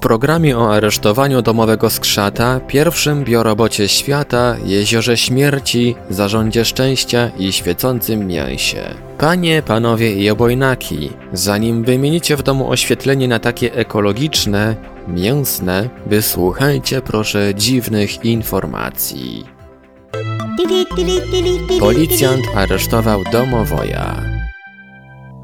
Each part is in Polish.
Programie o aresztowaniu domowego skrzata, pierwszym biorobocie świata, jeziorze śmierci, zarządzie szczęścia i świecącym mięsie. Panie, panowie i obojnaki, zanim wymienicie w domu oświetlenie na takie ekologiczne, mięsne, wysłuchajcie proszę dziwnych informacji. Policjant aresztował domowoja.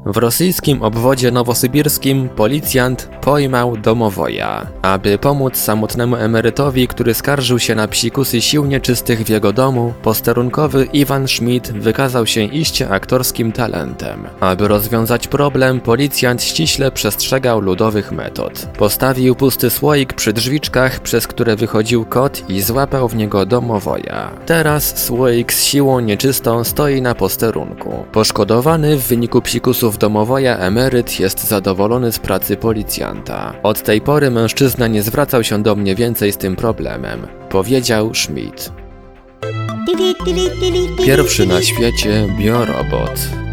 W rosyjskim obwodzie nowosybirskim policjant pojmał domowoja. Aby pomóc samotnemu emerytowi, który skarżył się na psikusy sił nieczystych w jego domu, posterunkowy Iwan Schmidt wykazał się iście aktorskim talentem. Aby rozwiązać problem, policjant ściśle przestrzegał ludowych metod. Postawił pusty słoik przy drzwiczkach, przez które wychodził kot i złapał w niego domowoja. Teraz słoik z siłą nieczystą stoi na posterunku. Poszkodowany w wyniku psikusów domowoja emeryt jest zadowolony z pracy policjanta. Od tej pory mężczyzna nie zwracał się do mnie więcej z tym problemem, powiedział Schmidt. Pierwszy na świecie biorobot.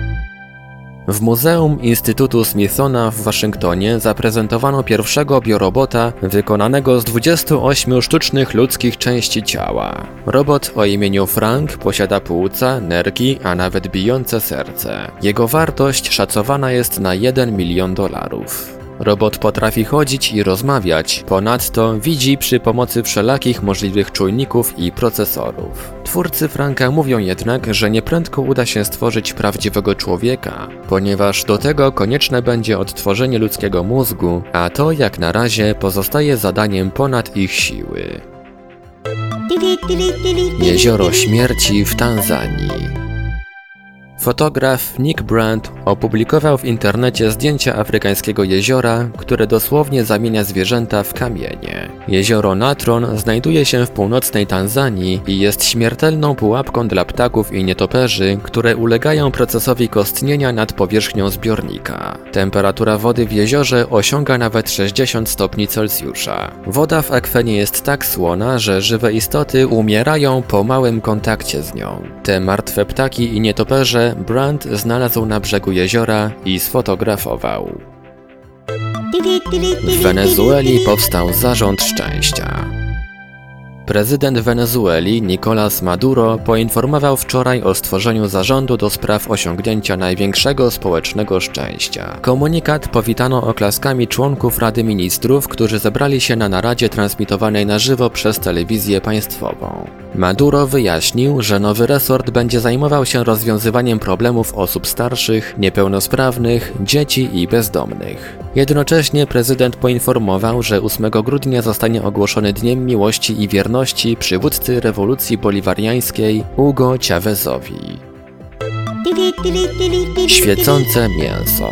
W Muzeum Instytutu Smithsona w Waszyngtonie zaprezentowano pierwszego biorobota wykonanego z 28 sztucznych ludzkich części ciała. Robot o imieniu Frank posiada płuca, nerki, a nawet bijące serce. Jego wartość szacowana jest na 1 milion dolarów. Robot potrafi chodzić i rozmawiać, ponadto widzi przy pomocy wszelakich możliwych czujników i procesorów. Twórcy Franka mówią jednak, że nieprędko uda się stworzyć prawdziwego człowieka, ponieważ do tego konieczne będzie odtworzenie ludzkiego mózgu, a to jak na razie pozostaje zadaniem ponad ich siły. Jezioro Śmierci w Tanzanii Fotograf Nick Brandt opublikował w internecie zdjęcia afrykańskiego jeziora, które dosłownie zamienia zwierzęta w kamienie. Jezioro Natron znajduje się w północnej Tanzanii i jest śmiertelną pułapką dla ptaków i nietoperzy, które ulegają procesowi kostnienia nad powierzchnią zbiornika. Temperatura wody w jeziorze osiąga nawet 60 stopni Celsjusza. Woda w akwenie jest tak słona, że żywe istoty umierają po małym kontakcie z nią. Te martwe ptaki i nietoperze Brandt znalazł na brzegu jeziora i sfotografował. W Wenezueli powstał Zarząd Szczęścia. Prezydent Wenezueli Nicolas Maduro poinformował wczoraj o stworzeniu zarządu do spraw osiągnięcia największego społecznego szczęścia. Komunikat powitano oklaskami członków Rady Ministrów, którzy zebrali się na naradzie transmitowanej na żywo przez telewizję państwową. Maduro wyjaśnił, że nowy resort będzie zajmował się rozwiązywaniem problemów osób starszych, niepełnosprawnych, dzieci i bezdomnych. Jednocześnie prezydent poinformował, że 8 grudnia zostanie ogłoszony Dniem Miłości i Wierności przywódcy rewolucji boliwariańskiej Hugo Chavezowi. Świecące mięso.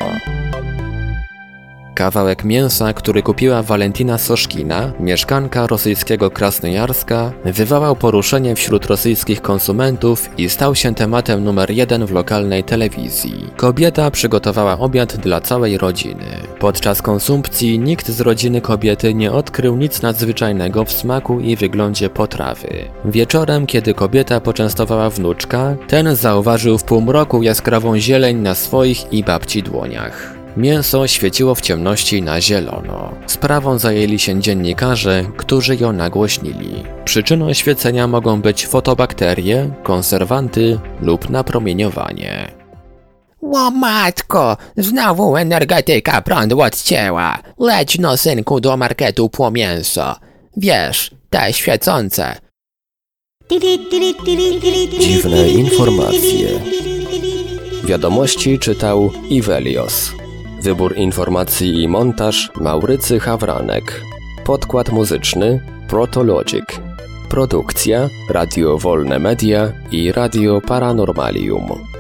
Kawałek mięsa, który kupiła Walentina Soszkina, mieszkanka rosyjskiego Krasnojarska, wywołał poruszenie wśród rosyjskich konsumentów i stał się tematem numer jeden w lokalnej telewizji. Kobieta przygotowała obiad dla całej rodziny. Podczas konsumpcji nikt z rodziny kobiety nie odkrył nic nadzwyczajnego w smaku i wyglądzie potrawy. Wieczorem, kiedy kobieta poczęstowała wnuczka, ten zauważył w półmroku jaskrawą zieleń na swoich i babci dłoniach. Mięso świeciło w ciemności na zielono. Sprawą zajęli się dziennikarze, którzy ją nagłośnili. Przyczyną świecenia mogą być fotobakterie, konserwanty lub napromieniowanie. O matko, znowu energetyka prąd odcięła. Leć no synku do marketu po mięso. Wiesz, te świecące. Dziwne informacje. Wiadomości czytał Ivelios. Wybór informacji i montaż Maurycy Hawranek. Podkład muzyczny Protologic. Produkcja Radio Wolne Media i Radio Paranormalium.